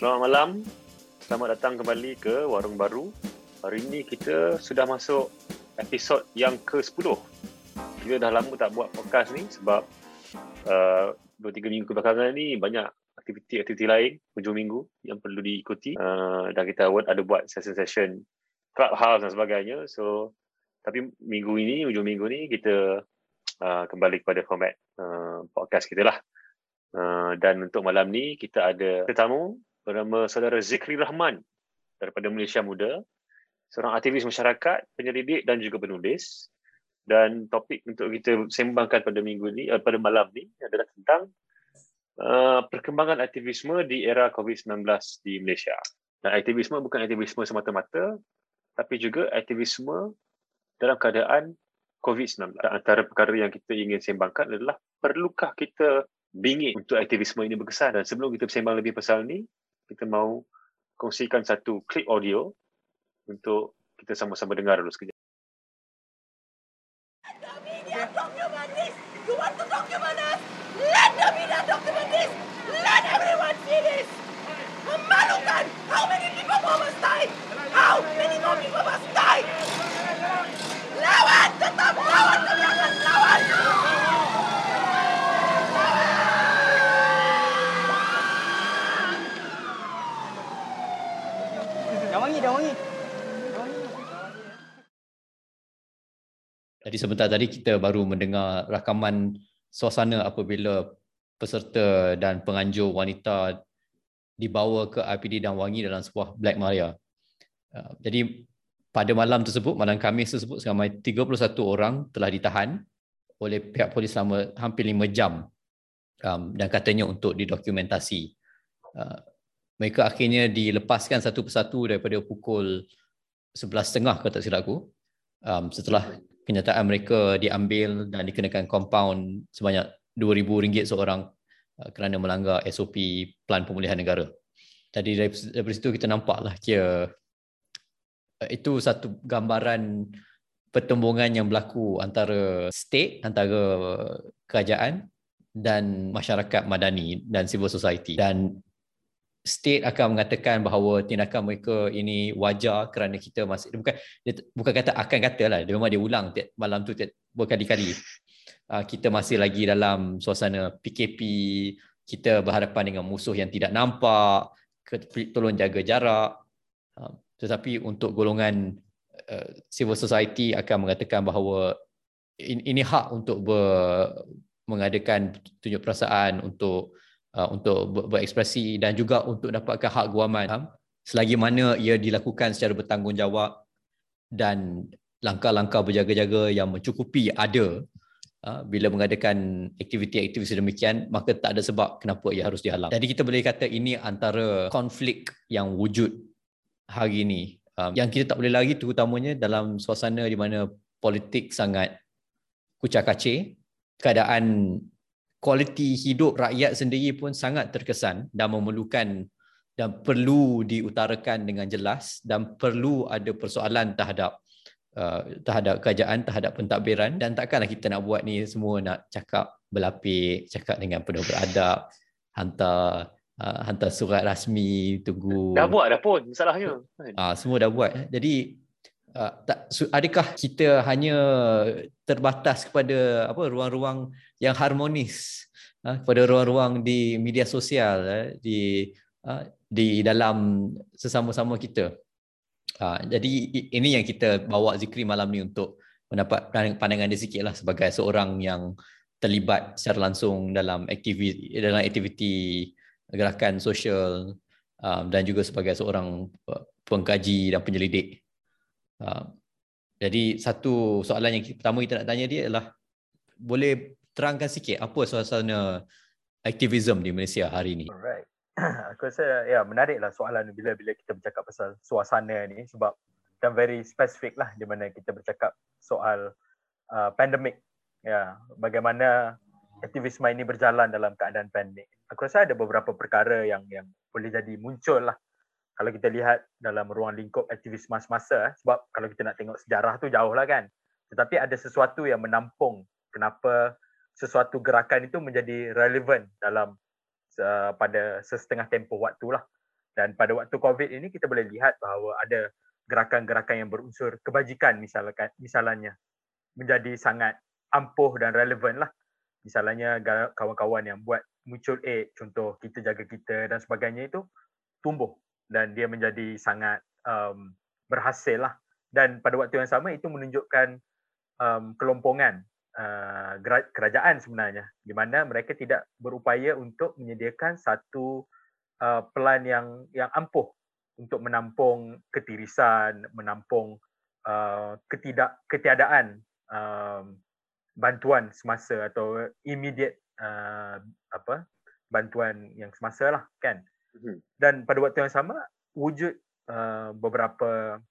Selamat malam. Selamat datang kembali ke Warung Baru. Hari ini kita sudah masuk episod yang ke-10. Kita dah lama tak buat podcast ni sebab uh, 2-3 minggu kebelakangan ni banyak aktiviti-aktiviti lain hujung minggu yang perlu diikuti. Uh, dan kita ada buat session-session clubhouse dan sebagainya. So, tapi minggu ini, hujung minggu ni kita uh, kembali kepada format uh, podcast kita lah. Uh, dan untuk malam ni kita ada tetamu bernama saudara Zikri Rahman daripada Malaysia Muda, seorang aktivis masyarakat, penyelidik dan juga penulis. Dan topik untuk kita sembangkan pada minggu ni, uh, pada malam ni adalah tentang uh, perkembangan aktivisme di era COVID-19 di Malaysia. Dan aktivisme bukan aktivisme semata-mata, tapi juga aktivisme dalam keadaan COVID-19. Antara perkara yang kita ingin sembangkan adalah perlukah kita bingit untuk aktivisme ini berkesan dan sebelum kita bersembang lebih pasal ni kita mau kongsikan satu klip audio untuk kita sama-sama dengar dulu sekejap. Memalukan! How many people must die? How many more people must die? Lawan! Tetap lawan! Kami akan lawan! Dah wangi, dah wangi. Jadi sebentar tadi kita baru mendengar rakaman suasana apabila peserta dan penganjur wanita dibawa ke IPD dan Wangi dalam sebuah Black Maria. Uh, jadi pada malam tersebut, malam Khamis tersebut, seramai 31 orang telah ditahan oleh pihak polis selama hampir 5 jam um, dan katanya untuk didokumentasi. Uh, mereka akhirnya dilepaskan satu persatu daripada pukul 11.30 kalau tak silap aku. Um, setelah kenyataan mereka diambil dan dikenakan kompaun sebanyak RM2,000 seorang uh, kerana melanggar SOP Plan Pemulihan Negara. Jadi dari, dari situ kita nampaklah kira Eh, itu satu gambaran pertembungan yang berlaku antara state, antara kerajaan dan masyarakat madani dan civil society. Dan state akan mengatakan bahawa tindakan mereka ini wajar kerana kita masih bukan dia, bukan kata akan kata lah. Dia memang dia ulang tiap malam tu tiap, berkali-kali. Uh, kita masih lagi dalam suasana PKP kita berhadapan dengan musuh yang tidak nampak tolong jaga jarak. Uh, tetapi untuk golongan uh, civil society akan mengatakan bahawa ini, ini hak untuk ber, mengadakan tunjuk perasaan untuk uh, untuk ber, berekspresi dan juga untuk dapatkan hak guaman. Selagi mana ia dilakukan secara bertanggungjawab dan langkah-langkah berjaga-jaga yang mencukupi ada uh, bila mengadakan aktiviti-aktiviti demikian maka tak ada sebab kenapa ia harus dihalang. Jadi kita boleh kata ini antara konflik yang wujud hari ini. Um, yang kita tak boleh lari terutamanya dalam suasana di mana politik sangat kucak kacir keadaan kualiti hidup rakyat sendiri pun sangat terkesan dan memerlukan dan perlu diutarakan dengan jelas dan perlu ada persoalan terhadap uh, terhadap kerajaan terhadap pentadbiran dan takkanlah kita nak buat ni semua nak cakap berlapik cakap dengan penuh beradab hantar uh, hantar surat rasmi tunggu. Dah buat dah pun masalahnya. Uh, semua dah buat. Jadi uh, tak adakah kita hanya terbatas kepada apa ruang-ruang yang harmonis uh, kepada ruang-ruang di media sosial uh, di uh, di dalam sesama-sama kita uh, jadi ini yang kita bawa zikri malam ni untuk mendapat pandangan dia sikit lah sebagai seorang yang terlibat secara langsung dalam aktiviti dalam aktiviti gerakan sosial um, dan juga sebagai seorang uh, pengkaji dan penyelidik. Uh, jadi satu soalan yang pertama kita nak tanya dia adalah boleh terangkan sikit apa suasana aktivisme di Malaysia hari ini? Alright. Aku rasa ya menariklah soalan bila bila kita bercakap pasal suasana ni sebab dan very specific lah di mana kita bercakap soal uh, pandemik ya bagaimana aktivisme ini berjalan dalam keadaan pandemik. Aku rasa ada beberapa perkara yang yang boleh jadi muncul lah kalau kita lihat dalam ruang lingkup aktivisme semasa eh. sebab kalau kita nak tengok sejarah tu jauh lah kan. Tetapi ada sesuatu yang menampung kenapa sesuatu gerakan itu menjadi relevan dalam uh, pada sesetengah tempoh waktu lah. Dan pada waktu COVID ini kita boleh lihat bahawa ada gerakan-gerakan yang berunsur kebajikan misalkan misalnya menjadi sangat ampuh dan relevan lah. Misalnya kawan-kawan yang buat mutual aid, contoh kita jaga kita dan sebagainya itu tumbuh dan dia menjadi sangat um, berhasil lah. Dan pada waktu yang sama itu menunjukkan um, kelompongan uh, kerajaan sebenarnya di mana mereka tidak berupaya untuk menyediakan satu uh, pelan yang yang ampuh untuk menampung ketirisan, menampung uh, ketidak ketiadaan um, bantuan semasa atau immediate uh, apa bantuan yang semasa lah kan. Mm-hmm. Dan pada waktu yang sama wujud uh, beberapa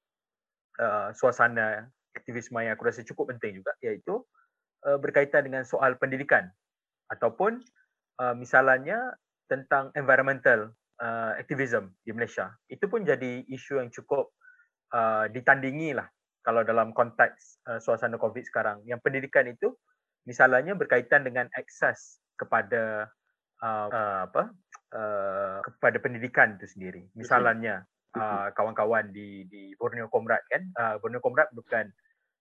uh, suasana aktivisme yang aku rasa cukup penting juga iaitu uh, berkaitan dengan soal pendidikan ataupun uh, misalnya tentang environmental uh, activism di Malaysia. Itu pun jadi isu yang cukup uh, ditandingi lah kalau dalam konteks uh, suasana COVID sekarang. Yang pendidikan itu misalnya berkaitan dengan akses kepada uh, uh, apa uh, kepada pendidikan itu sendiri. Misalnya uh, kawan-kawan di di Borneo Komrad kan, uh, Borneo Komrad bukan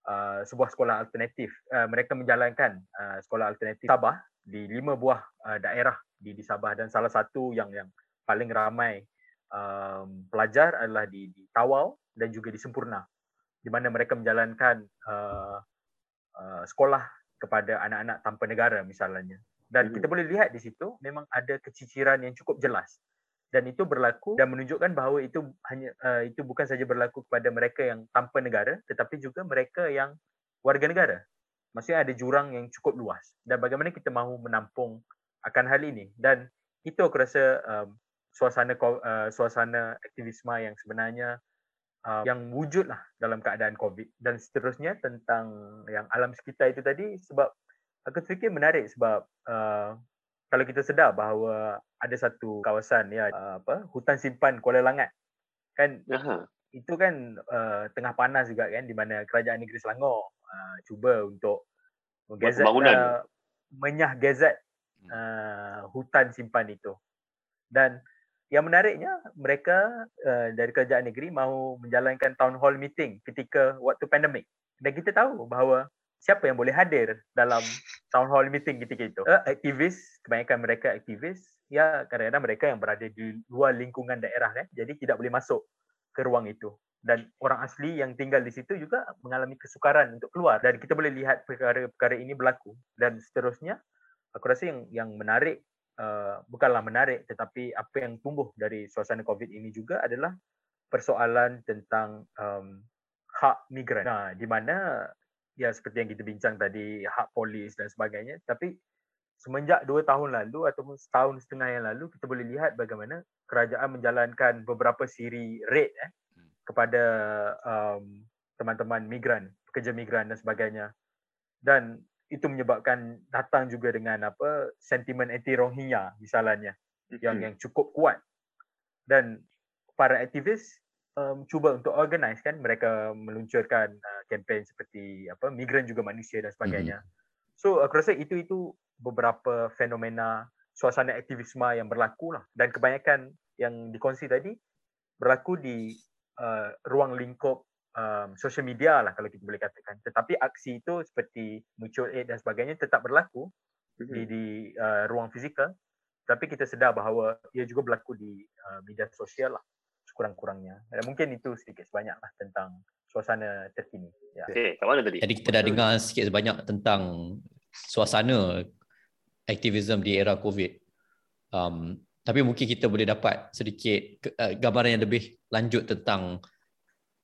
uh, sebuah sekolah alternatif. Uh, mereka menjalankan uh, sekolah alternatif Sabah di lima buah uh, daerah di di Sabah. Dan salah satu yang yang paling ramai um, pelajar adalah di, di Tawau dan juga di Sempurna. Di mana mereka menjalankan uh, uh, sekolah kepada anak-anak tanpa negara misalnya dan hmm. kita boleh lihat di situ memang ada keciciran yang cukup jelas. Dan itu berlaku dan menunjukkan bahawa itu hanya uh, itu bukan saja berlaku kepada mereka yang tanpa negara tetapi juga mereka yang warga negara. Maksudnya ada jurang yang cukup luas. Dan bagaimana kita mahu menampung akan hal ini. Dan itu aku rasa um, suasana uh, suasana aktivisme yang sebenarnya uh, yang wujud lah dalam keadaan COVID. Dan seterusnya tentang yang alam sekitar itu tadi sebab aku fikir menarik sebab uh, kalau kita sedar bahawa ada satu kawasan ya uh, apa hutan simpan Kuala Langat kan Aha. itu kan uh, tengah panas juga kan di mana kerajaan negeri Selangor uh, cuba untuk menggazet uh, menyah gazet hmm. uh, hutan simpan itu dan yang menariknya mereka uh, dari kerajaan negeri mahu menjalankan town hall meeting ketika waktu pandemik dan kita tahu bahawa siapa yang boleh hadir dalam town hall meeting ketika itu? Uh, aktivis kebanyakan mereka aktivis. Ya kadang-kadang mereka yang berada di luar lingkungan daerah kan jadi tidak boleh masuk ke ruang itu. Dan orang asli yang tinggal di situ juga mengalami kesukaran untuk keluar. Dan kita boleh lihat perkara-perkara ini berlaku. Dan seterusnya aku rasa yang yang menarik uh, bukanlah menarik tetapi apa yang tumbuh dari suasana COVID ini juga adalah persoalan tentang um, hak migran. Nah, di mana ya seperti yang kita bincang tadi hak polis dan sebagainya tapi semenjak dua tahun lalu ataupun setahun setengah yang lalu kita boleh lihat bagaimana kerajaan menjalankan beberapa siri raid eh, hmm. kepada um, teman-teman migran, pekerja migran dan sebagainya. Dan itu menyebabkan datang juga dengan apa sentimen anti Rohingya misalnya mm-hmm. yang yang cukup kuat dan para aktivis um, cuba untuk organize kan mereka meluncurkan uh, kempen seperti apa migran juga manusia dan sebagainya mm-hmm. so aku rasa itu itu beberapa fenomena suasana aktivisme yang berlaku lah dan kebanyakan yang dikongsi tadi berlaku di uh, ruang lingkup um, social media lah kalau kita boleh katakan. Tetapi aksi itu seperti mutual aid dan sebagainya tetap berlaku mm-hmm. di, di uh, ruang fizikal. Tapi kita sedar bahawa ia juga berlaku di uh, media sosial lah sekurang-kurangnya. Dan mungkin itu sedikit sebanyak lah tentang suasana terkini. Ya. Okay, kat mana tadi? Jadi kita dah dengar sikit sebanyak tentang suasana aktivisme di era COVID. Um, tapi mungkin kita boleh dapat sedikit uh, gambaran yang lebih lanjut tentang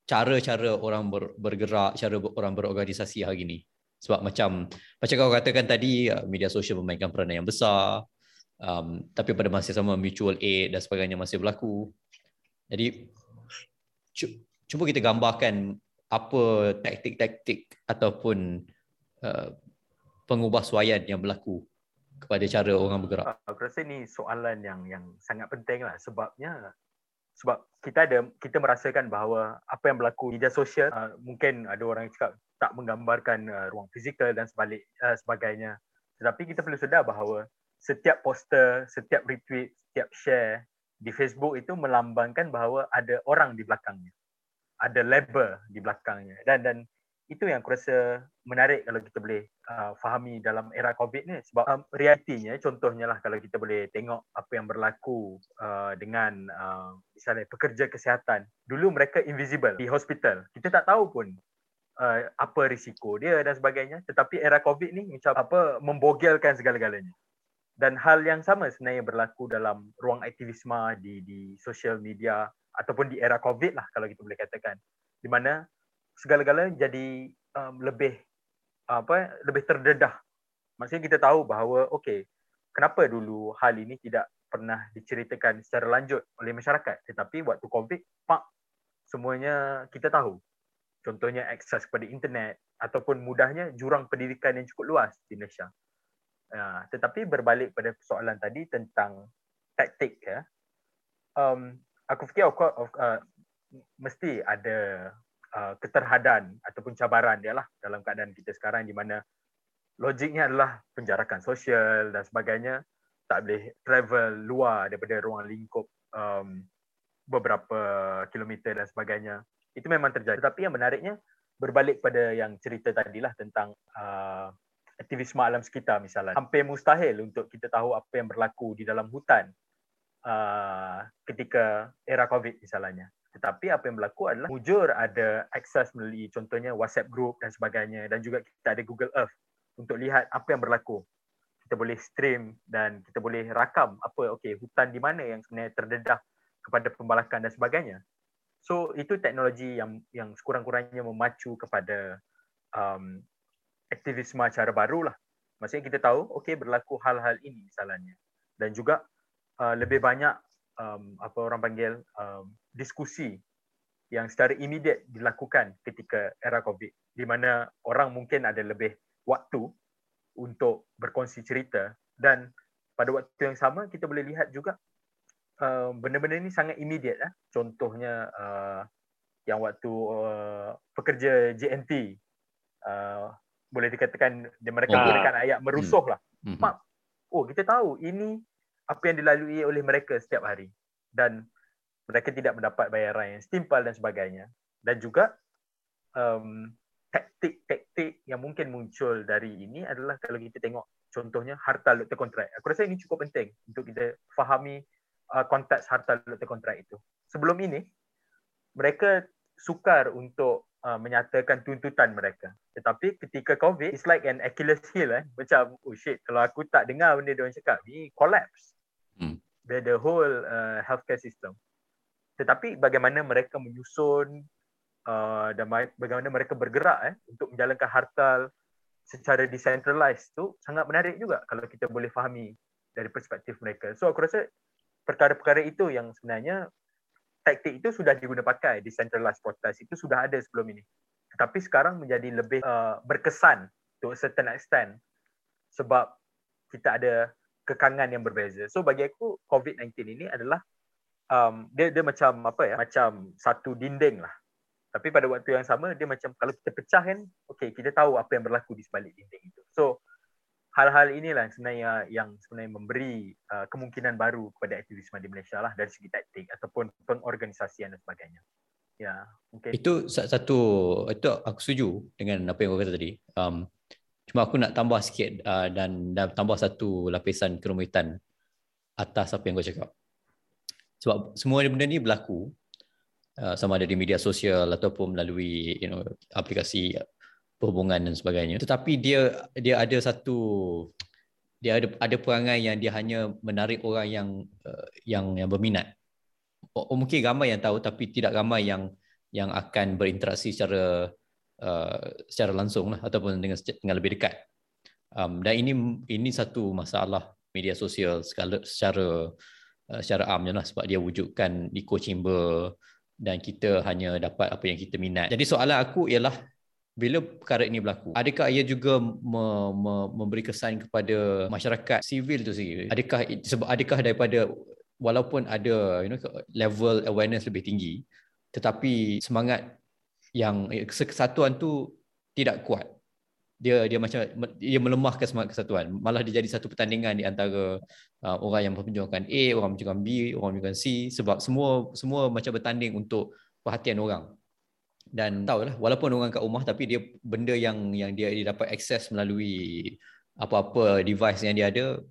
cara-cara orang ber, bergerak, cara orang berorganisasi hari ini. Sebab macam macam kau katakan tadi, uh, media sosial memainkan peranan yang besar. Um, tapi pada masa sama mutual aid dan sebagainya masih berlaku. Jadi cuba kita gambarkan apa taktik-taktik ataupun uh, pengubah suayan yang berlaku kepada cara orang bergerak. Aku rasa ini soalan yang yang sangat penting lah sebabnya sebab kita ada kita merasakan bahawa apa yang berlaku di media sosial uh, mungkin ada orang yang cakap tak menggambarkan uh, ruang fizikal dan sebalik uh, sebagainya tetapi kita perlu sedar bahawa setiap poster setiap retweet setiap share di Facebook itu melambangkan bahawa ada orang di belakangnya. Ada label di belakangnya. Dan dan itu yang aku rasa menarik kalau kita boleh uh, fahami dalam era COVID ni. Sebab um, realitinya contohnya lah kalau kita boleh tengok apa yang berlaku uh, dengan uh, misalnya pekerja kesihatan. Dulu mereka invisible di hospital. Kita tak tahu pun uh, apa risiko dia dan sebagainya. Tetapi era COVID ni macam apa membogelkan segala-galanya dan hal yang sama sebenarnya berlaku dalam ruang aktivisme di di social media ataupun di era COVID lah kalau kita boleh katakan di mana segala-galanya jadi um, lebih apa lebih terdedah. Maksudnya kita tahu bahawa okey, kenapa dulu hal ini tidak pernah diceritakan secara lanjut oleh masyarakat tetapi waktu Covid pak semuanya kita tahu. Contohnya akses kepada internet ataupun mudahnya jurang pendidikan yang cukup luas di Malaysia. Ya, tetapi berbalik pada soalan tadi tentang taktik ya. Um, aku fikir of course, of, uh, mesti ada uh, keterhadan ataupun cabaran dia lah dalam keadaan kita sekarang di mana logiknya adalah penjarakan sosial dan sebagainya. Tak boleh travel luar daripada ruang lingkup um, beberapa kilometer dan sebagainya. Itu memang terjadi. Tapi yang menariknya berbalik pada yang cerita tadilah tentang uh, aktivisme alam sekitar misalnya hampir mustahil untuk kita tahu apa yang berlaku di dalam hutan uh, ketika era covid misalnya tetapi apa yang berlaku adalah mujur ada akses melalui contohnya WhatsApp group dan sebagainya dan juga kita ada Google Earth untuk lihat apa yang berlaku. Kita boleh stream dan kita boleh rakam apa okey hutan di mana yang sebenarnya terdedah kepada pembalakan dan sebagainya. So itu teknologi yang yang sekurang-kurangnya memacu kepada um, aktivisme cara baru lah. Maksudnya kita tahu okey berlaku hal-hal ini misalnya dan juga uh, lebih banyak um, apa orang panggil um, diskusi yang secara immediate dilakukan ketika era COVID di mana orang mungkin ada lebih waktu untuk berkongsi cerita dan pada waktu yang sama kita boleh lihat juga uh, benda-benda ini sangat immediate eh. contohnya uh, yang waktu uh, pekerja JNT uh, boleh dikatakan mereka oh, menggunakan ayat merusuh hmm. lah hmm. Mak, oh kita tahu ini apa yang dilalui oleh mereka setiap hari. Dan mereka tidak mendapat bayaran yang setimpal dan sebagainya. Dan juga um, taktik-taktik yang mungkin muncul dari ini adalah kalau kita tengok contohnya harta doktor kontrak aku rasa ini cukup penting untuk kita fahami uh, konteks harta doktor kontrak itu. Sebelum ini mereka sukar untuk uh, menyatakan tuntutan mereka tetapi ketika covid it's like an Achilles heel eh macam oh shit kalau aku tak dengar benda dia orang cakap ni collapse hmm. the, the whole uh, healthcare system tetapi bagaimana mereka menyusun uh, dan bagaimana mereka bergerak eh, untuk menjalankan hartal secara decentralized tu sangat menarik juga kalau kita boleh fahami dari perspektif mereka. So aku rasa perkara-perkara itu yang sebenarnya taktik itu sudah diguna pakai decentralized protest itu sudah ada sebelum ini. Tetapi sekarang menjadi lebih uh, berkesan to a certain extent sebab kita ada kekangan yang berbeza. So bagi aku COVID-19 ini adalah um, dia dia macam apa ya macam satu dinding lah tapi pada waktu yang sama dia macam kalau kita pecah kan okey kita tahu apa yang berlaku di sebalik dinding itu so hal-hal inilah sebenarnya yang sebenarnya memberi uh, kemungkinan baru kepada aktivisme di Malaysia lah dari segi taktik ataupun pengorganisasian dan sebagainya. Ya mungkin. Itu satu itu aku setuju dengan apa yang kau kata tadi. Um, cuma aku nak tambah sikit uh, dan dan tambah satu lapisan kerumitan atas apa yang kau cakap. Sebab semua benda ni berlaku uh, sama ada di media sosial ataupun melalui you know aplikasi perhubungan dan sebagainya. Tetapi dia dia ada satu dia ada ada perangai yang dia hanya menarik orang yang uh, yang yang berminat. Oh, mungkin ramai yang tahu tapi tidak ramai yang yang akan berinteraksi secara uh, secara langsung lah ataupun dengan dengan lebih dekat. Um, dan ini ini satu masalah media sosial secara, secara Uh, secara amnya lah sebab dia wujudkan echo chamber dan kita hanya dapat apa yang kita minat. Jadi soalan aku ialah bila perkara ini berlaku, adakah ia juga me, me, memberi kesan kepada masyarakat sivil tu sendiri? Adakah sebab adakah daripada walaupun ada you know level awareness lebih tinggi tetapi semangat yang kesatuan tu tidak kuat. Dia dia macam dia melemahkan semangat kesatuan. Malah dia jadi satu pertandingan di antara uh, orang yang memperjuangkan A orang memperjuangkan B orang memperjuangkan C sebab semua semua macam bertanding untuk perhatian orang dan tahu lah walaupun orang kat rumah tapi dia benda yang yang dia, dia dapat akses melalui apa-apa device yang dia ada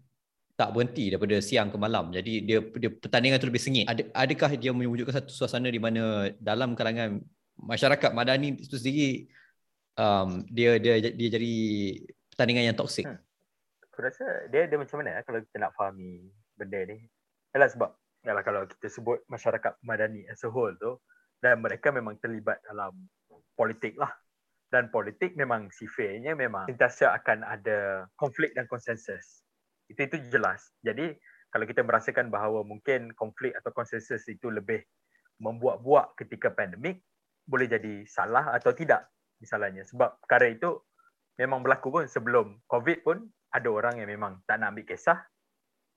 tak berhenti daripada siang ke malam jadi dia, dia pertandingan tu lebih sengit Ad, adakah dia mewujudkan satu suasana di mana dalam kalangan masyarakat madani itu sendiri um, dia dia dia jadi pertandingan yang toksik. Hmm. Aku rasa dia dia macam mana eh, kalau kita nak fahami benda ni. Yalah sebab yalah kalau kita sebut masyarakat Madani as a whole tu dan mereka memang terlibat dalam politik lah. Dan politik memang sifatnya memang sentiasa akan ada konflik dan konsensus. Itu itu jelas. Jadi kalau kita merasakan bahawa mungkin konflik atau konsensus itu lebih membuat-buat ketika pandemik boleh jadi salah atau tidak misalnya sebab perkara itu memang berlaku pun sebelum covid pun ada orang yang memang tak nak ambil kisah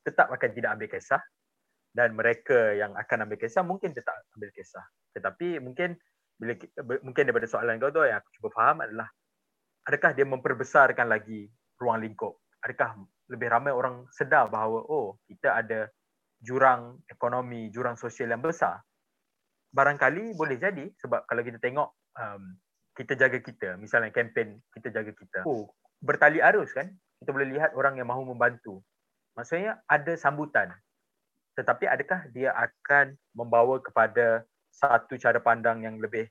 tetap akan tidak ambil kisah dan mereka yang akan ambil kisah mungkin tetap ambil kisah. Tetapi mungkin bila mungkin daripada soalan kau tu yang aku cuba faham adalah adakah dia memperbesarkan lagi ruang lingkup? Adakah lebih ramai orang sedar bahawa oh kita ada jurang ekonomi jurang sosial yang besar? Barangkali boleh jadi sebab kalau kita tengok um, kita jaga kita misalnya kempen kita jaga kita. Oh bertali arus kan? Kita boleh lihat orang yang mahu membantu. Maksudnya ada sambutan tetapi adakah dia akan membawa kepada satu cara pandang yang lebih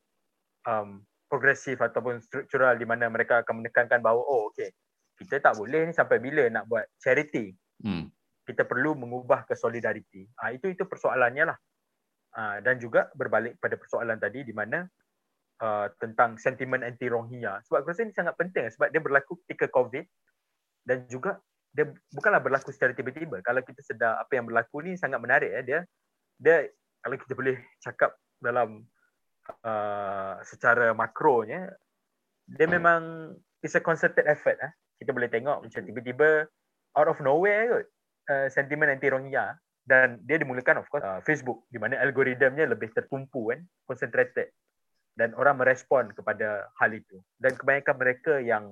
um, progresif ataupun struktural di mana mereka akan menekankan bahawa oh okey kita tak boleh ni sampai bila nak buat charity? Hmm. kita perlu mengubah ke solidariti. Ha, itu itu persoalannya lah. Ha, dan juga berbalik pada persoalan tadi di mana uh, tentang sentimen anti Rohingya sebab aku rasa ini sangat penting sebab dia berlaku ketika COVID dan juga dia bukanlah berlaku secara tiba-tiba. Kalau kita sedar apa yang berlaku ni sangat menarik ya dia dia kalau kita boleh cakap dalam uh, secara makronya dia memang it's a concerted effort eh. Kita boleh tengok macam tiba-tiba out of nowhere kot uh, sentimen anti Rohingya dan dia dimulakan of course uh, Facebook di mana algoritmnya lebih tertumpu kan concentrated dan orang merespon kepada hal itu dan kebanyakan mereka yang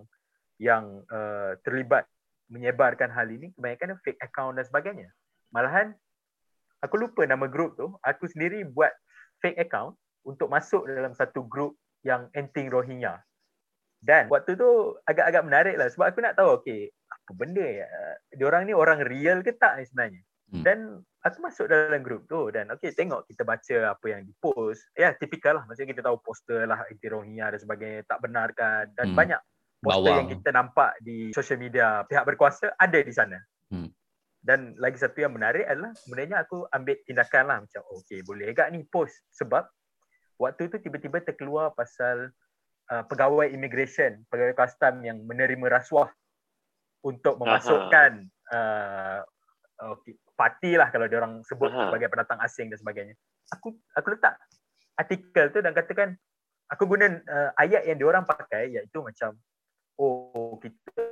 yang uh, terlibat menyebarkan hal ini kebanyakan fake account dan sebagainya. Malahan aku lupa nama grup tu. Aku sendiri buat fake account untuk masuk dalam satu grup yang anti Rohingya. Dan waktu tu agak-agak menarik lah sebab aku nak tahu okay apa benda ya? Dia orang ni orang real ke tak ni sebenarnya? Hmm. dan aku masuk dalam grup tu dan okey tengok kita baca apa yang dipost. Ya tipikal lah. Maksudnya kita tahu poster lah anti Rohingya dan sebagainya. Tak benarkan. Dan hmm. banyak poster Bawang. yang kita nampak di social media pihak berkuasa ada di sana hmm. dan lagi satu yang menarik adalah sebenarnya aku ambil tindakan lah macam okey boleh agak ni post sebab waktu tu tiba-tiba terkeluar pasal uh, pegawai immigration pegawai custom yang menerima rasuah untuk memasukkan uh, okay, parti lah kalau dia orang sebut Aha. sebagai pendatang asing dan sebagainya. Aku aku letak artikel tu dan katakan aku guna uh, ayat yang dia orang pakai iaitu macam oh kita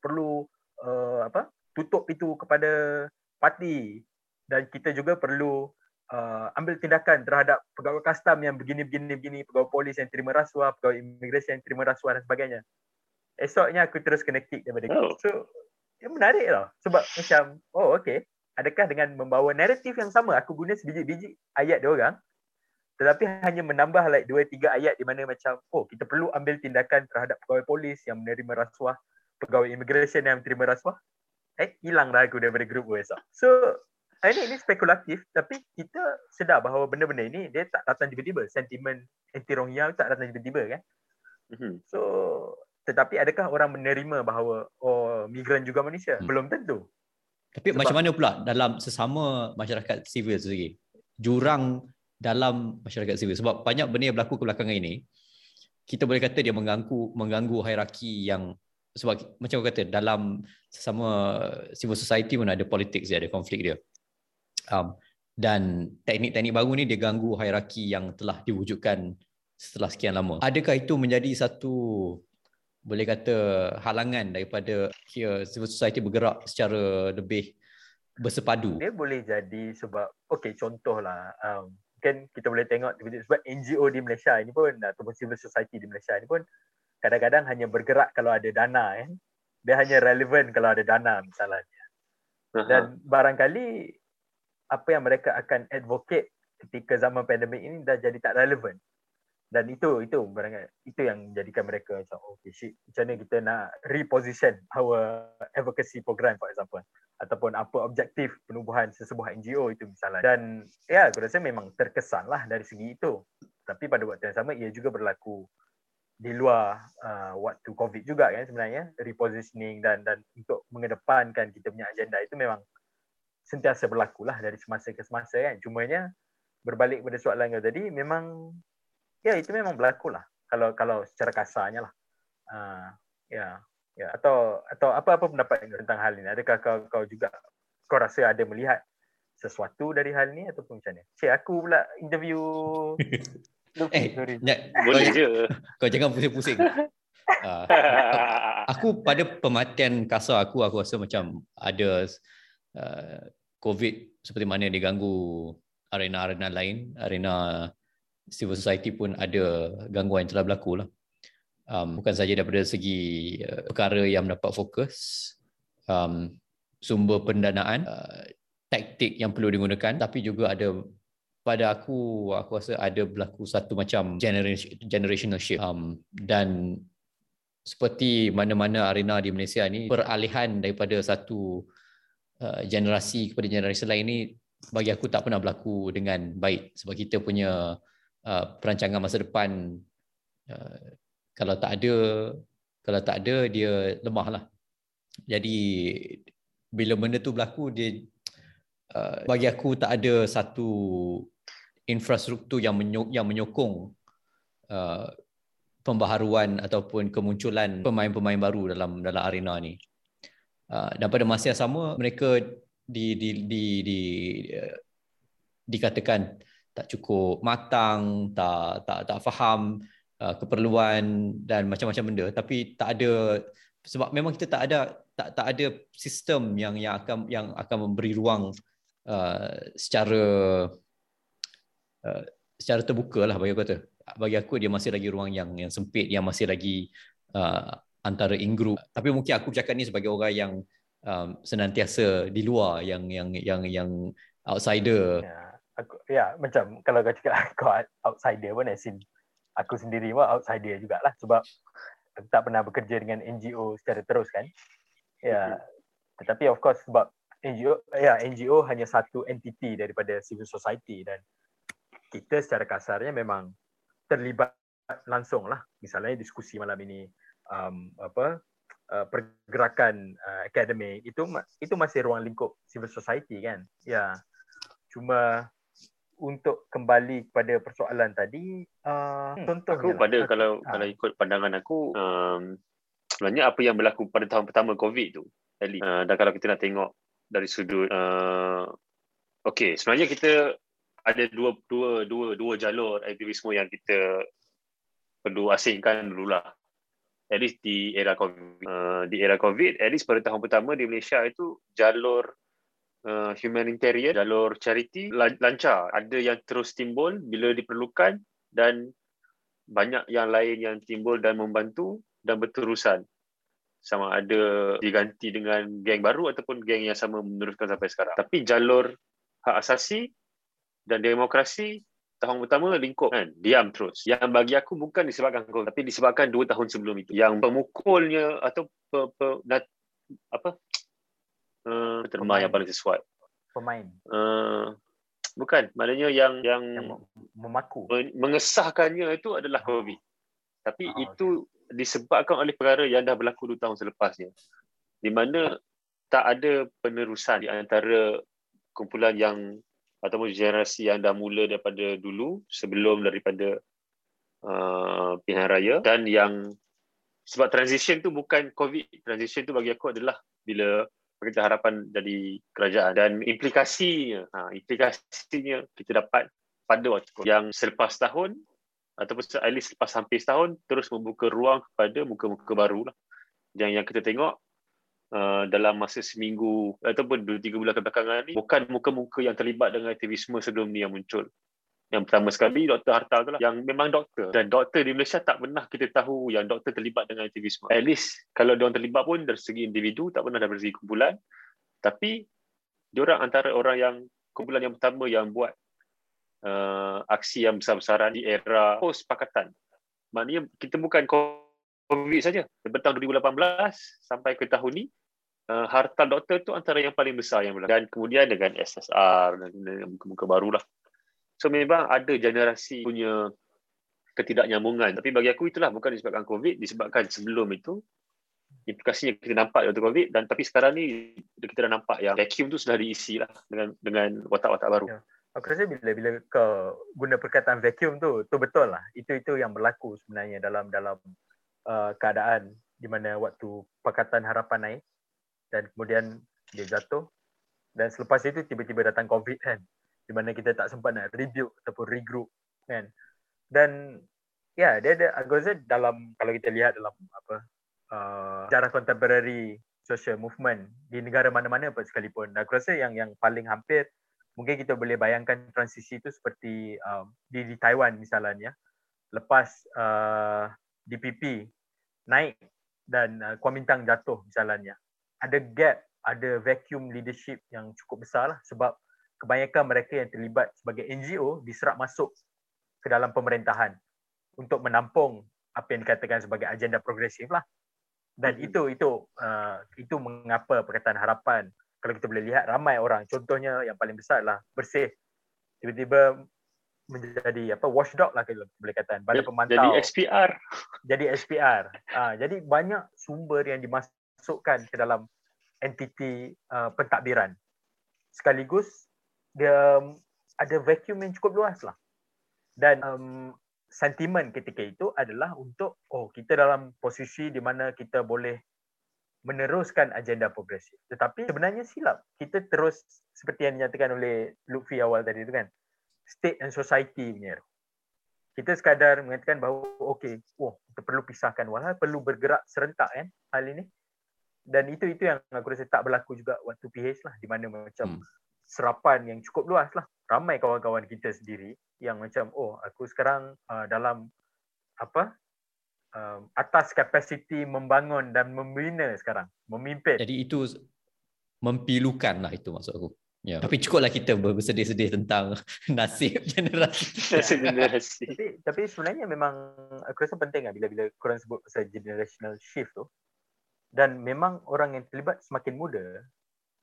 perlu uh, apa tutup itu kepada parti. Dan kita juga perlu uh, ambil tindakan terhadap pegawai custom yang begini begini begini pegawai polis yang terima rasuah pegawai imigresen yang terima rasuah dan sebagainya. Esoknya aku terus kena kick daripada oh. so dia menarik tau sebab macam oh okay. Adakah dengan membawa naratif yang sama? Aku guna sebiji-biji ayat dia orang tetapi hanya menambah like dua tiga ayat di mana macam oh kita perlu ambil tindakan terhadap pegawai polis yang menerima rasuah pegawai immigration yang menerima rasuah eh hilang dah aku daripada grup WhatsApp so ini ini spekulatif tapi kita sedar bahawa benda-benda ini dia tak datang tiba-tiba sentimen anti Rohingya tak datang tiba-tiba kan mm-hmm. so tetapi adakah orang menerima bahawa oh migran juga manusia? Hmm. Belum tentu. Tapi Sebab macam mana pula dalam sesama masyarakat sivil sendiri? Jurang dalam masyarakat sivil. Sebab banyak benda yang berlaku kebelakangan ini kita boleh kata dia mengganggu mengganggu hierarki yang sebab macam aku kata dalam sesama civil society pun ada politik dia ada konflik dia. Um, dan teknik-teknik baru ni dia ganggu hierarki yang telah diwujudkan setelah sekian lama. Adakah itu menjadi satu boleh kata halangan daripada kira civil society bergerak secara lebih bersepadu. Dia boleh jadi sebab okey contohlah um, kan kita boleh tengok sebab NGO di Malaysia ini pun ataupun civil society di Malaysia ini pun kadang-kadang hanya bergerak kalau ada dana kan. Dia hanya relevan kalau ada dana misalnya. Dan barangkali apa yang mereka akan advocate ketika zaman pandemik ini dah jadi tak relevan. Dan itu itu barangkali itu yang menjadikan mereka macam oh, okay shit macam mana kita nak reposition our advocacy program for example ataupun apa objektif penubuhan sesebuah NGO itu misalnya. Dan ya aku rasa memang terkesan lah dari segi itu. Tapi pada waktu yang sama ia juga berlaku di luar uh, waktu COVID juga kan sebenarnya repositioning dan dan untuk mengedepankan kita punya agenda itu memang sentiasa berlaku lah dari semasa ke semasa kan. Cumanya berbalik pada soalan kau tadi memang ya itu memang berlaku lah kalau kalau secara kasarnya lah. Uh, ya ya atau atau apa apa pendapat tentang hal ini? Adakah kau kau juga kau rasa ada melihat sesuatu dari hal ini ataupun macam mana? Cik aku pula interview Eh, boleh je. Kau jangan pusing-pusing. Uh, aku pada pematian kasar aku, aku rasa macam ada uh, COVID seperti mana dia ganggu arena-arena lain, arena civil society pun ada gangguan yang telah berlaku lah. Um, bukan saja daripada segi uh, perkara yang mendapat fokus, um, sumber pendanaan, uh, taktik yang perlu digunakan, tapi juga ada pada aku aku rasa ada berlaku satu macam generation generational shift. Um, dan seperti mana-mana arena di Malaysia ni peralihan daripada satu uh, generasi kepada generasi lain ni bagi aku tak pernah berlaku dengan baik. Sebab kita punya uh, perancangan masa depan uh, kalau tak ada kalau tak ada dia lemah lah jadi bila benda tu berlaku dia Uh, bagi aku tak ada satu infrastruktur yang menyok- yang menyokong uh, pembaharuan ataupun kemunculan pemain-pemain baru dalam dalam arena ni. Uh, dan pada masa yang sama mereka di di di di uh, dikatakan tak cukup matang, tak tak tak faham uh, keperluan dan macam-macam benda tapi tak ada sebab memang kita tak ada tak tak ada sistem yang yang akan yang akan memberi ruang Uh, secara uh, secara terbuka lah bagi aku kata. Bagi aku dia masih lagi ruang yang yang sempit, yang masih lagi uh, antara in-group. Tapi mungkin aku bercakap ni sebagai orang yang um, senantiasa di luar, yang yang yang yang outsider. Ya, aku, ya macam kalau kau cakap aku outsider pun asin aku sendiri pun outsider jugalah sebab aku tak pernah bekerja dengan NGO secara terus kan. Ya, tetapi of course sebab NGO ya NGO hanya satu entiti daripada civil society dan kita secara kasarnya memang terlibat langsung lah. Misalnya diskusi malam ini um, apa uh, pergerakan uh, akademik itu itu masih ruang lingkup civil society kan. Ya cuma untuk kembali kepada persoalan tadi uh, hmm, contohnya aku pada lah, kalau ha. kalau ikut pandangan aku um, sebenarnya apa yang berlaku pada tahun pertama covid tu uh, dan kalau kita nak tengok dari sudut uh, okey sebenarnya kita ada dua dua dua dua jalur aktivisme yang kita perlu asingkan dululah. At least di era covid uh, di era covid at least pada tahun pertama di Malaysia itu jalur uh, humanitarian jalur charity lancar ada yang terus timbul bila diperlukan dan banyak yang lain yang timbul dan membantu dan berterusan sama ada diganti dengan geng baru ataupun geng yang sama meneruskan sampai sekarang. Tapi jalur hak asasi dan demokrasi tahun pertama lingkup kan diam terus. Yang bagi aku bukan disebabkan COVID tapi disebabkan dua tahun sebelum itu. Yang pemukulnya atau pe, pe, nat, apa uh, terma yang paling sesuai. Pemain. Uh, bukan, maknanya yang yang, yang memaku mengesahkannya itu adalah COVID. Tapi oh, itu okay disebabkan oleh perkara yang dah berlaku dua tahun selepasnya. Di mana tak ada penerusan di antara kumpulan yang ataupun generasi yang dah mula daripada dulu sebelum daripada uh, pilihan raya dan yang sebab transition tu bukan covid transition tu bagi aku adalah bila Pakatan Harapan jadi kerajaan dan implikasinya ha, implikasinya kita dapat pada waktu yang selepas tahun ataupun at least lepas hampir setahun terus membuka ruang kepada muka-muka baru lah. Yang yang kita tengok uh, dalam masa seminggu ataupun dua tiga bulan kebelakangan ni bukan muka-muka yang terlibat dengan aktivisme sebelum ni yang muncul. Yang pertama sekali Dr. Harta tu lah yang memang doktor dan doktor di Malaysia tak pernah kita tahu yang doktor terlibat dengan aktivisme. At least kalau dia orang terlibat pun dari segi individu tak pernah dari segi kumpulan. Tapi dia orang antara orang yang kumpulan yang pertama yang buat uh, aksi yang besar-besaran di era post pakatan. Maknanya kita bukan COVID saja. Tahun 2018 sampai ke tahun ni uh, harta doktor tu antara yang paling besar yang berlaku. Dan kemudian dengan SSR dan muka-muka barulah. So memang ada generasi punya ketidaknyambungan. Tapi bagi aku itulah bukan disebabkan COVID, disebabkan sebelum itu implikasinya kita nampak waktu COVID dan tapi sekarang ni kita dah nampak yang vacuum tu sudah diisi lah dengan dengan watak-watak baru. Ya. Aku rasa bila bila kau guna perkataan vacuum tu, tu betul lah. Itu itu yang berlaku sebenarnya dalam dalam uh, keadaan di mana waktu Pakatan Harapan naik dan kemudian dia jatuh dan selepas itu tiba-tiba datang COVID kan di mana kita tak sempat nak rebuild ataupun regroup kan? Dan ya yeah, dia ada aku rasa dalam kalau kita lihat dalam apa uh, sejarah contemporary social movement di negara mana-mana pun sekalipun aku rasa yang yang paling hampir mungkin kita boleh bayangkan transisi itu seperti um, di di Taiwan misalnya lepas uh, DPP naik dan uh, Kuomintang jatuh misalnya. Ada gap ada vacuum leadership yang cukup besar lah sebab kebanyakan mereka yang terlibat sebagai NGO diserap masuk ke dalam pemerintahan untuk menampung apa yang dikatakan sebagai agenda progresif lah. Dan hmm. itu itu uh, itu mengapa perkataan harapan kalau kita boleh lihat ramai orang. Contohnya yang paling besar lah bersih. Tiba-tiba menjadi apa watchdog lah kalau boleh katakan. Badan pemantau. jadi SPR jadi SPR uh, jadi banyak sumber yang dimasukkan ke dalam entiti uh, pentadbiran. Sekaligus dia um, ada vacuum yang cukup luas lah. Dan um, sentimen ketika itu adalah untuk oh kita dalam posisi di mana kita boleh meneruskan agenda progresif. Tetapi sebenarnya silap. Kita terus seperti yang dinyatakan oleh Lutfi awal tadi itu kan. State and society punya. Kita sekadar mengatakan bahawa okey, oh kita perlu pisahkan walau perlu bergerak serentak kan hal ini. Dan itu itu yang aku rasa tak berlaku juga waktu PH lah di mana macam hmm serapan yang cukup luas lah. Ramai kawan-kawan kita sendiri yang macam, oh aku sekarang uh, dalam apa uh, atas kapasiti membangun dan membina sekarang, memimpin. Jadi itu mempilukan lah itu maksud aku. Ya. Tapi cukuplah kita bersedih-sedih tentang nasib generasi. nasib generasi. tapi, tapi sebenarnya memang aku rasa penting lah bila-bila korang sebut pasal generational shift tu. Dan memang orang yang terlibat semakin muda,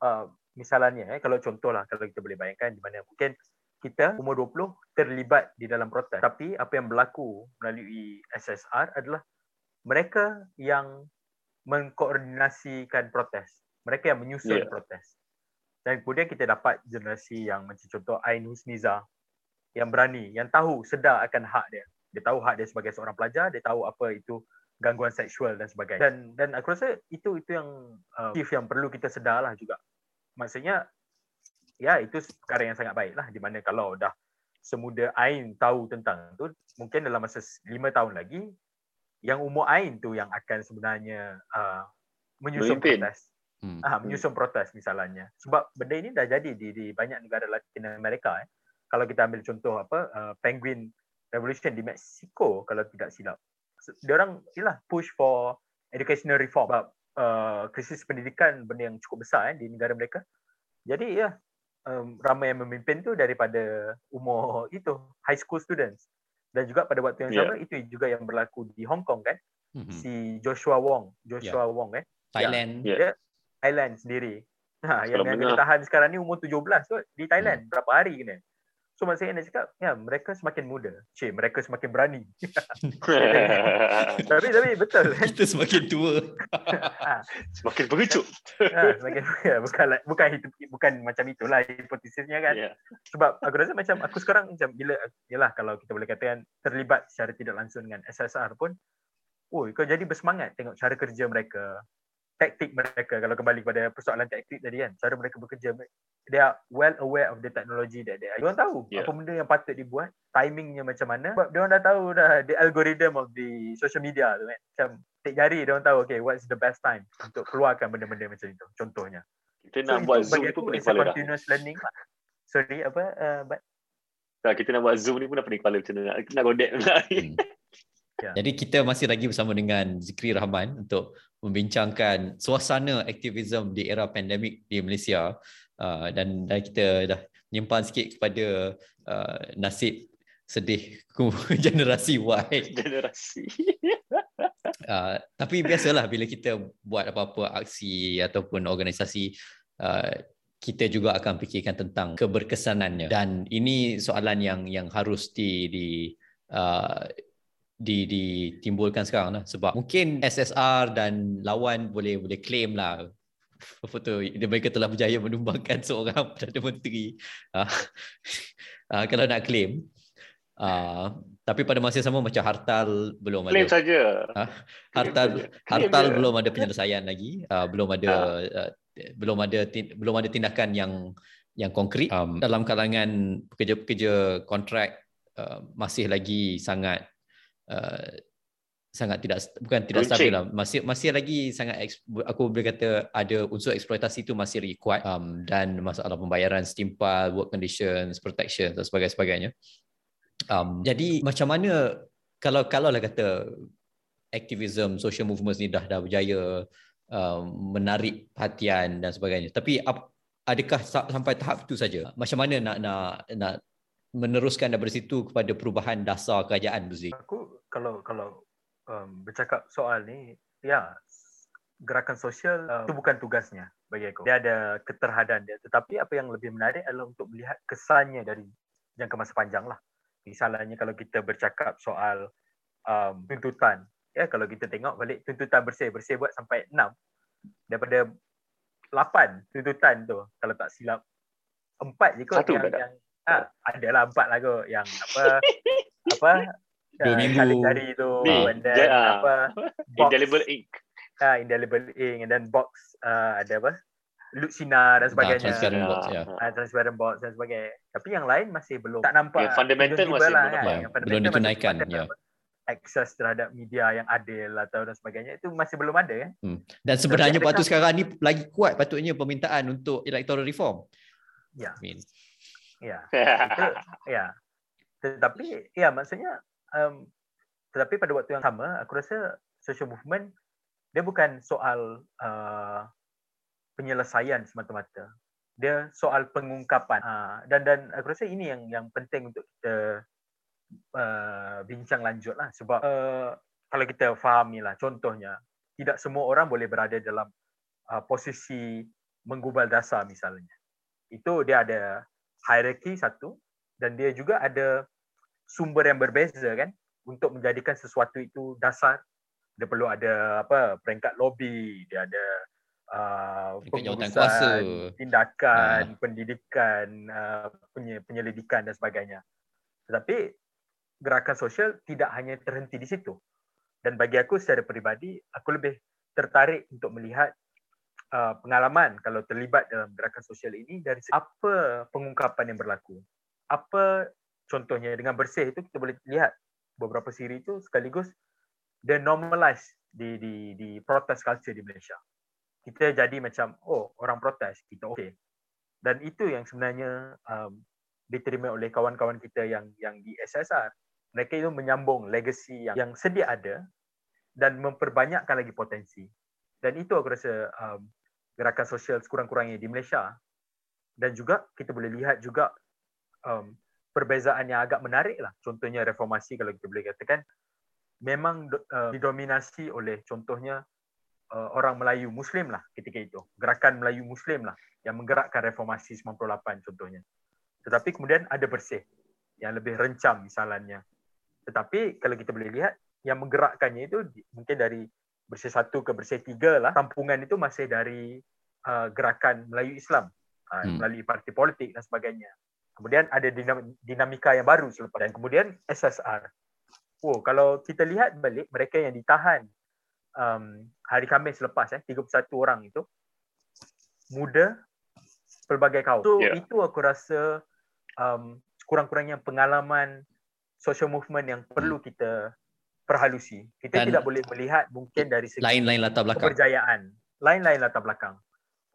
uh, misalnya eh kalau contohlah kalau kita boleh bayangkan di mana mungkin kita umur 20 terlibat di dalam protes. Tapi apa yang berlaku melalui SSR adalah mereka yang mengkoordinasikan protes. Mereka yang menyusun yeah. protes. Dan kemudian kita dapat generasi yang macam contoh Ain Husniza yang berani yang tahu sedar akan hak dia. Dia tahu hak dia sebagai seorang pelajar dia tahu apa itu gangguan seksual dan sebagainya. Dan dan aku rasa itu itu yang uh, yang perlu kita sedarlah juga maksudnya ya itu perkara yang sangat baik lah di mana kalau dah semuda Ain tahu tentang tu mungkin dalam masa lima tahun lagi yang umur Ain tu yang akan sebenarnya uh, menyusun Memimpin. protes hmm. uh, menyusun protes misalnya sebab benda ini dah jadi di, di banyak negara Latin Amerika eh. kalau kita ambil contoh apa uh, Penguin Revolution di Mexico kalau tidak silap dia orang ialah push for educational reform sebab Uh, krisis pendidikan benda yang cukup besar eh, di negara mereka. Jadi ya um, ramai yang memimpin tu daripada umur itu high school students dan juga pada waktu yang sama yeah. itu juga yang berlaku di Hong Kong kan mm-hmm. si Joshua Wong Joshua yeah. Wong eh Thailand yeah. yeah. Thailand sendiri ha, yang yang tahan sekarang ni umur 17 tu di Thailand mm. berapa hari kena So maksudnya nak cakap, ya mereka semakin muda. Cik, mereka semakin berani. tapi tapi betul. Kita semakin tua. Ha. semakin pengecut. ha, semakin, ya, bukan, bukan, bukan macam itulah hipotesisnya kan. Yeah. Sebab aku rasa macam aku sekarang macam bila, yalah kalau kita boleh katakan terlibat secara tidak langsung dengan SSR pun, oh kau jadi bersemangat tengok cara kerja mereka, taktik mereka. Kalau kembali kepada persoalan taktik tadi kan cara mereka bekerja they are well aware of the technology that they are. Dia tahu yeah. apa benda yang patut dibuat timingnya macam mana. Sebab dia orang dah tahu dah the algorithm of the social media tu kan. Macam tik jari dia orang tahu okay what's the best time untuk keluarkan benda-benda macam itu contohnya. Kita nak so, buat zoom tu boleh follow continuous learning. Lah sorry apa uh, but Kalau kita nak buat Zoom ni pun dah pening kepala macam mana. Nak godek pula. Ni. Hmm. Jadi kita masih lagi bersama dengan Zikri Rahman untuk membincangkan suasana aktivisme di era pandemik di Malaysia uh, dan, dan kita dah nyimpan sikit kepada uh, nasib sedih generasi Y. Generasi. uh, tapi biasalah bila kita buat apa-apa aksi ataupun organisasi uh, kita juga akan fikirkan tentang keberkesanannya dan ini soalan yang yang harus di di uh, di ditimbulkan sekarang lah. Sebab mungkin SSR dan lawan boleh boleh claim lah apa tu mereka telah berjaya menumbangkan seorang Perdana Menteri. Uh, uh, kalau nak claim uh, tapi pada masa yang sama macam hartal belum ada. Claim saja. Uh, hartal claim hartal saja. belum ada penyelesaian lagi. Uh, belum ada uh, belum ada belum ada tindakan yang yang konkret um, dalam kalangan pekerja-pekerja kontrak uh, masih lagi sangat uh, sangat tidak bukan tidak Runcing. stabil lah. Masih masih lagi sangat aku boleh kata ada unsur eksploitasi itu masih lagi kuat um, dan masalah pembayaran setimpal work conditions protection dan sebagainya sebagainya. Um, jadi macam mana kalau kalau lah kata aktivisme social movements ni dah dah berjaya um, menarik perhatian dan sebagainya. Tapi ap, adakah sampai tahap itu saja? Macam mana nak nak nak meneruskan daripada situ kepada perubahan dasar kerajaan Buzi? Aku kalau kalau um, bercakap soal ni, ya gerakan sosial uh, itu bukan tugasnya bagi aku. Dia ada keterhadan dia. Tetapi apa yang lebih menarik adalah untuk melihat kesannya dari jangka masa panjang lah. Misalnya kalau kita bercakap soal um, tuntutan, ya kalau kita tengok balik tuntutan bersih, bersih buat sampai enam daripada lapan tuntutan tu kalau tak silap empat je kot Satu yang, yang ah, adalah empat lah kot yang apa apa dua uh, minggu hari tu ni, and then uh, apa box, indelible ink ah uh, indelible ink and then box uh, ada apa Lucina dan sebagainya. Nah, transparent box, ya. Uh, transparent box dan sebagainya. Tapi yang lain masih belum tak nampak. Yang fundamental masih lah, belum, kan? fundamental belum ditunaikan. Ya. Akses terhadap media yang adil atau dan sebagainya itu masih belum ada kan. Hmm. Dan sebenarnya patut sekarang ni lagi kuat patutnya permintaan untuk electoral reform. Ya. I mean. Ya. Ya. Tetapi ya maksudnya um, tetapi pada waktu yang sama aku rasa social movement dia bukan soal uh, penyelesaian semata-mata. Dia soal pengungkapan. Uh, dan dan aku rasa ini yang yang penting untuk kita uh, bincang lanjut lah sebab uh, kalau kita fahami lah contohnya tidak semua orang boleh berada dalam uh, posisi menggubal dasar misalnya. Itu dia ada hierarki satu dan dia juga ada sumber yang berbeza kan untuk menjadikan sesuatu itu dasar. Dia perlu ada apa peringkat lobby dia ada uh, pengurusan tindakan ha. pendidikan uh, penyelidikan dan sebagainya. Tetapi gerakan sosial tidak hanya terhenti di situ. Dan bagi aku secara peribadi aku lebih tertarik untuk melihat Uh, pengalaman kalau terlibat dalam gerakan sosial ini dari apa pengungkapan yang berlaku. Apa contohnya dengan bersih itu kita boleh lihat beberapa siri itu sekaligus the normalize di di di protest culture di Malaysia. Kita jadi macam oh orang protes kita okey. Dan itu yang sebenarnya um, diterima oleh kawan-kawan kita yang yang di SSR. Mereka itu menyambung legacy yang yang sedia ada dan memperbanyakkan lagi potensi. Dan itu aku rasa um, gerakan sosial sekurang-kurangnya di Malaysia. Dan juga kita boleh lihat juga um, perbezaan yang agak menarik lah. Contohnya reformasi kalau kita boleh katakan memang uh, didominasi oleh contohnya uh, orang Melayu Muslim lah ketika itu. Gerakan Melayu Muslim lah yang menggerakkan reformasi 98 contohnya. Tetapi kemudian ada bersih yang lebih rencam misalnya tetapi kalau kita boleh lihat yang menggerakkannya itu mungkin dari bersih satu ke bersih tiga lah tampungan itu masih dari uh, gerakan Melayu Islam uh, hmm. melalui parti politik dan sebagainya kemudian ada dinamika yang baru selepas dan kemudian SSR oh kalau kita lihat balik mereka yang ditahan um, hari Khamis selepas eh 31 orang itu muda pelbagai kaum so yeah. itu aku rasa um, kurang-kurangnya pengalaman social movement yang perlu kita perhalusi. Kita Dan tidak boleh melihat mungkin dari segi lain-lain latar belakang. Keperjayaan. Lain-lain latar belakang.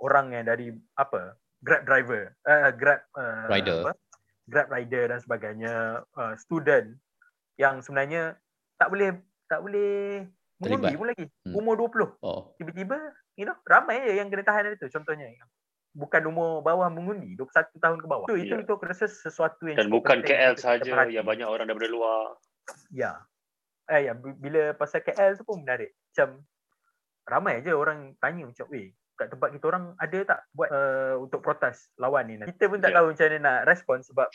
Orang yang dari apa? Grab driver, uh, Grab uh, rider. Apa? grab rider dan sebagainya uh, student yang sebenarnya tak boleh tak boleh mengundi pun lagi Hmm. umur 20 Oh, tiba-tiba you know ramai je yang kena tahan hari tu contohnya bukan umur bawah mengundi 21 tahun ke bawah itu itu, Ya. itu aku rasa sesuatu yang Dan bukan KL perhati. yang banyak orang daripada luar. ya eh ya bi- bila pasal KL tu pun menarik macam ramai je orang tanya macam weh kat tempat kita orang ada tak buat uh, untuk protes lawan ni kita pun tak Ya. tahu macam mana nak respon sebab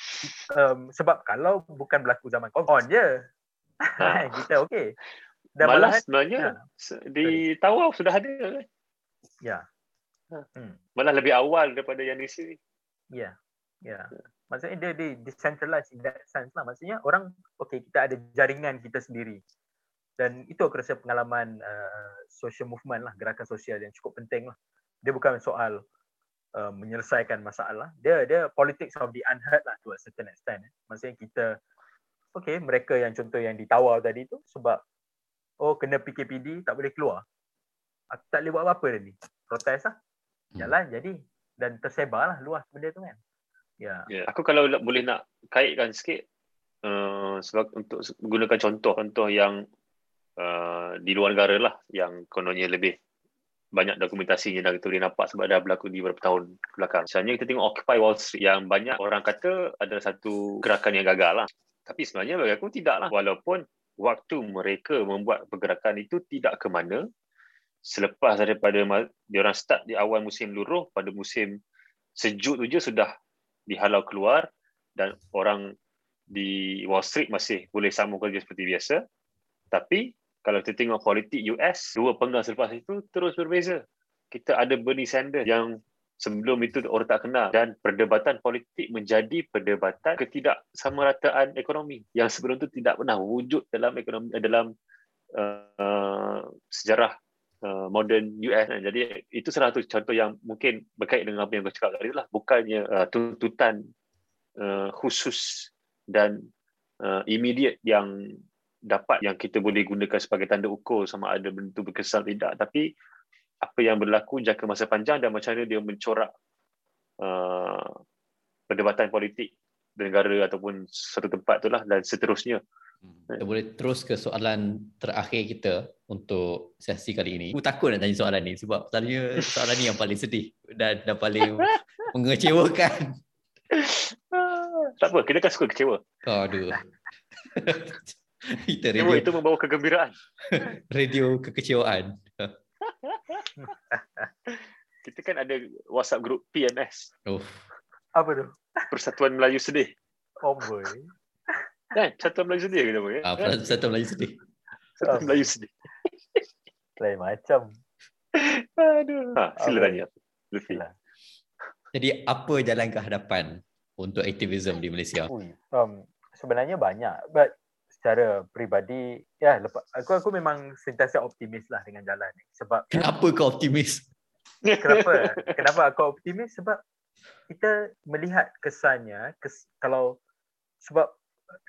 um, sebab kalau bukan berlaku zaman COVID on je Ha. kita okey dan Malah malahan sebenarnya Ya. se- di Tawau sudah ada. kan? ya Ha. hmm. Malah lebih awal daripada yang di sini. Ya. Ya. Maksudnya dia dia decentralized in that sense lah. Maksudnya orang okay kita ada jaringan kita sendiri. Dan itu aku rasa pengalaman uh, social movement lah, gerakan sosial yang cukup penting lah. Dia bukan soal uh, menyelesaikan masalah. Dia dia politics of the unheard lah to a certain extent. eh. Maksudnya kita okay mereka yang contoh yang ditawar tadi tu sebab oh kena PKPD tak boleh keluar. Aku tak boleh buat apa-apa dah ni. Protes lah. Hmm. Jalan jadi dan tersebar lah luas benda tu kan. Ya. Ya. Aku kalau boleh nak kaitkan sikit uh, sebab untuk menggunakan contoh-contoh yang uh, di luar negara lah yang kononnya lebih banyak dokumentasinya dah kita boleh nampak sebab dah berlaku di beberapa tahun belakang. Misalnya kita tengok Occupy Wall Street yang banyak orang kata adalah satu gerakan yang gagal lah. Tapi sebenarnya bagi aku tidak lah. Walaupun waktu mereka membuat pergerakan itu tidak ke mana selepas daripada ma- diorang start di awal musim luruh pada musim sejuk tu je sudah dihalau keluar dan orang di Wall Street masih boleh sambung kerja seperti biasa. Tapi kalau kita tengok politik US, dua penggal selepas itu terus berbeza. Kita ada Bernie Sanders yang sebelum itu orang tak kenal dan perdebatan politik menjadi perdebatan ketidaksamarataan ekonomi yang sebelum itu tidak pernah wujud dalam ekonomi eh, dalam uh, sejarah uh, modern US. Jadi itu salah satu contoh yang mungkin berkait dengan apa yang kau cakap tadi lah. Bukannya uh, tuntutan uh, khusus dan uh, immediate yang dapat yang kita boleh gunakan sebagai tanda ukur sama ada benda itu berkesan tidak tapi apa yang berlaku jangka masa panjang dan macam mana dia mencorak uh, perdebatan politik negara ataupun satu tempat itulah dan seterusnya Kita boleh terus ke soalan terakhir kita untuk sesi kali ini. Aku takut nak tanya soalan ni sebab selalunya soalan ni yang paling sedih dan, dan paling mengecewakan. tak apa kita kan suka kecewa Aduh. kecewa radio, itu membawa kegembiraan radio kekecewaan. kita kan ada WhatsApp group PMS Oh, Apa tu? Persatuan Melayu Sedih Oh boy. kan Persatuan Melayu Sedih kita boleh ah, kan? satu Melayu sedih. Persatuan Melayu Sedih Lain macam. aduh ha, sila tanya Sila. Jadi apa jalan ke hadapan untuk aktivisme di Malaysia? Um, sebenarnya banyak. But secara peribadi, ya lepas, aku aku memang sentiasa optimis lah dengan jalan ni. Sebab Kenapa kau optimis? kenapa? kenapa aku optimis? Sebab kita melihat kesannya, kes, kalau sebab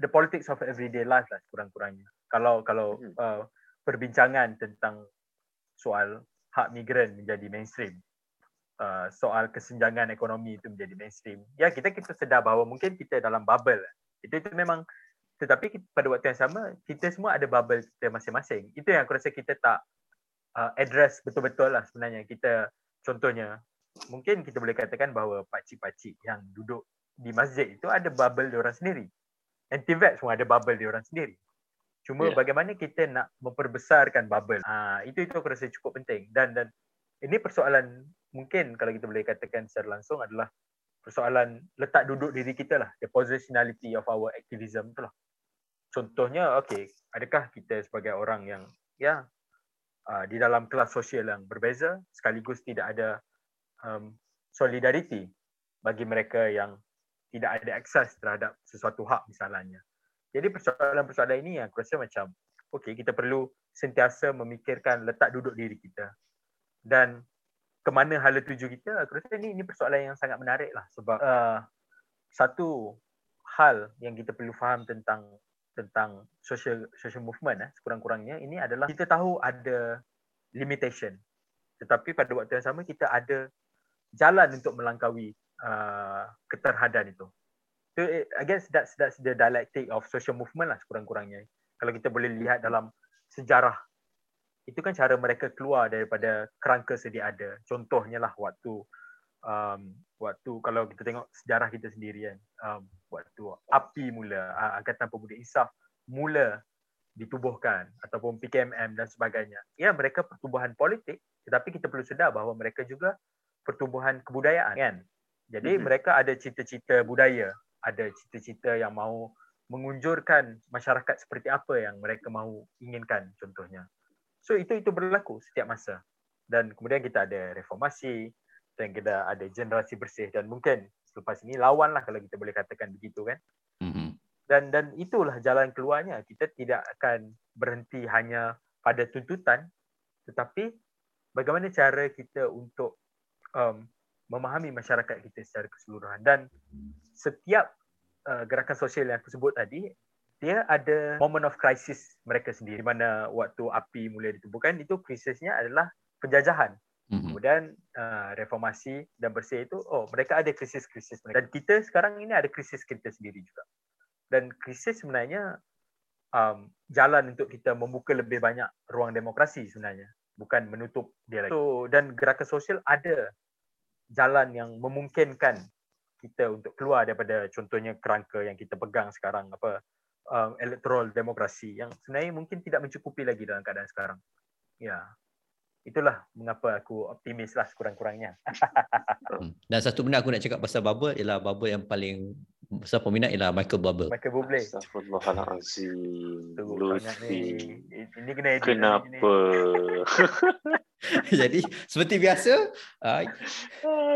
the politics of everyday life lah kurang-kurangnya. Kalau kalau Hmm. uh, perbincangan tentang soal hak migran menjadi mainstream, uh, soal kesenjangan ekonomi itu menjadi mainstream. Ya kita kita sedar bahawa mungkin kita dalam bubble. Itu itu memang tetapi kita, pada waktu yang sama kita semua ada bubble kita masing-masing. Itu yang aku rasa kita tak uh, address betul-betul lah sebenarnya. Kita contohnya mungkin kita boleh katakan bahawa pakcik-pakcik yang duduk di masjid itu ada bubble dia orang sendiri. Anti-vax semua ada bubble dia orang sendiri. Cuma yeah. bagaimana kita nak memperbesarkan bubble. Ah itu itu aku rasa cukup penting dan dan ini persoalan mungkin kalau kita boleh katakan secara langsung adalah persoalan letak duduk diri kita lah, the positionality of our activism tu lah. Contohnya, okay, adakah kita sebagai orang yang ya uh, di dalam kelas sosial yang berbeza sekaligus tidak ada um, solidarity bagi mereka yang tidak ada akses terhadap sesuatu hak misalnya. Jadi persoalan-persoalan ini yang aku rasa macam okay, kita perlu sentiasa memikirkan letak duduk diri kita dan ke mana hala tuju kita, aku rasa ini ini persoalan yang sangat menarik lah sebab uh, satu hal yang kita perlu faham tentang tentang social social movement eh, sekurang-kurangnya ini adalah kita tahu ada limitation tetapi pada waktu yang sama kita ada jalan untuk melangkaui uh, keterhadan itu So I guess that's that's the dialectic of social movement lah sekurang-kurangnya. Kalau kita boleh lihat dalam sejarah itu kan cara mereka keluar daripada kerangka sedia ada. Contohnya lah waktu um, waktu kalau kita tengok sejarah kita sendiri kan um, waktu API mula Angkatan Pemuda Insaf mula ditubuhkan ataupun PKMM dan sebagainya. Ya mereka pertubuhan politik tetapi kita perlu sedar bahawa mereka juga pertubuhan kebudayaan kan. Jadi mm-hmm. mereka ada cita-cita budaya ada cita-cita yang mahu mengunjurkan masyarakat seperti apa yang mereka mahu inginkan contohnya. So itu itu berlaku setiap masa. Dan kemudian kita ada reformasi dan kita ada generasi bersih dan mungkin selepas ini lawan lah kalau kita boleh katakan begitu kan. Mm-hmm. Dan dan itulah jalan keluarnya. Kita tidak akan berhenti hanya pada tuntutan tetapi bagaimana cara kita untuk um, memahami masyarakat kita secara keseluruhan dan setiap uh, gerakan sosial yang aku sebut tadi dia ada moment of crisis mereka sendiri mana waktu api mulai ditubuhkan itu krisisnya adalah penjajahan mm-hmm. kemudian uh, reformasi dan bersih itu oh mereka ada krisis-krisis mereka dan kita sekarang ini ada krisis kita sendiri juga dan krisis sebenarnya um, jalan untuk kita membuka lebih banyak ruang demokrasi sebenarnya bukan menutup dia lagi so dan gerakan sosial ada jalan yang memungkinkan kita untuk keluar daripada contohnya kerangka yang kita pegang sekarang apa um, electoral demokrasi yang sebenarnya mungkin tidak mencukupi lagi dalam keadaan sekarang. Ya. Itulah mengapa aku optimis lah sekurang-kurangnya. Hmm. Dan satu benda aku nak cakap pasal bubble ialah bubble yang paling besar peminat ialah Michael Bubble. Michael Bublé. Astagfirullahalazim. Lutfi. Ini kena edit. Kenapa? Jadi seperti biasa uh,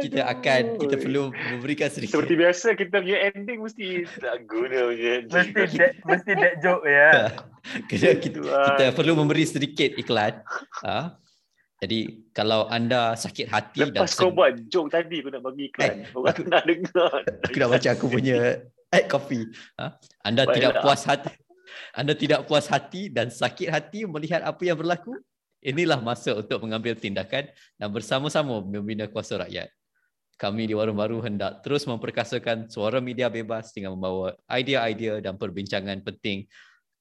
kita akan kita perlu memberikan sedikit. Seperti biasa kita punya ending mesti tak guna punya. Mesti that, mesti that joke ya. kita, kita, kita perlu memberi sedikit iklan. Uh, jadi kalau anda sakit hati Lepas dan kau buat joke tadi aku nak bagi iklan. Eh, Orang aku, nak dengar. Aku nak baca aku punya ad copy. Ha? Anda Baiklah. tidak puas hati. Anda tidak puas hati dan sakit hati melihat apa yang berlaku? Inilah masa untuk mengambil tindakan dan bersama-sama membina kuasa rakyat. Kami di Warung Baru hendak terus memperkasakan suara media bebas dengan membawa idea-idea dan perbincangan penting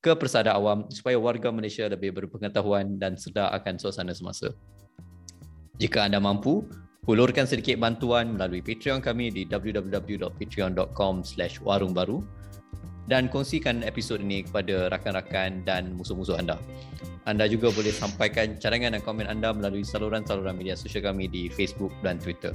ke persada awam supaya warga Malaysia lebih berpengetahuan dan sedar akan suasana semasa. Jika anda mampu, hulurkan sedikit bantuan melalui Patreon kami di www.patreon.com warungbaru dan kongsikan episod ini kepada rakan-rakan dan musuh-musuh anda. Anda juga boleh sampaikan cadangan dan komen anda melalui saluran-saluran media sosial kami di Facebook dan Twitter.